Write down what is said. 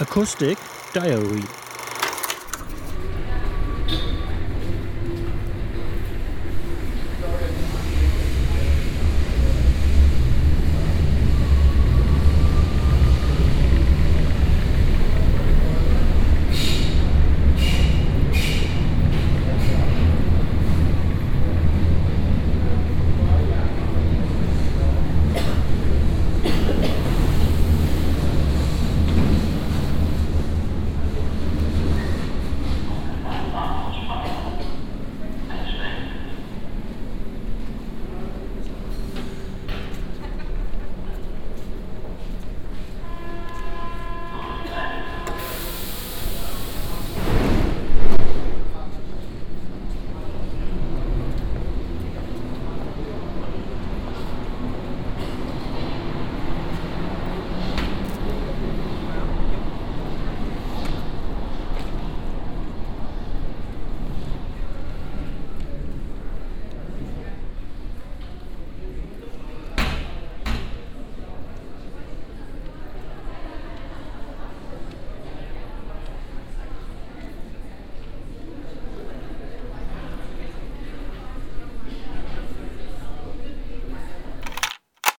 Acoustic Diary.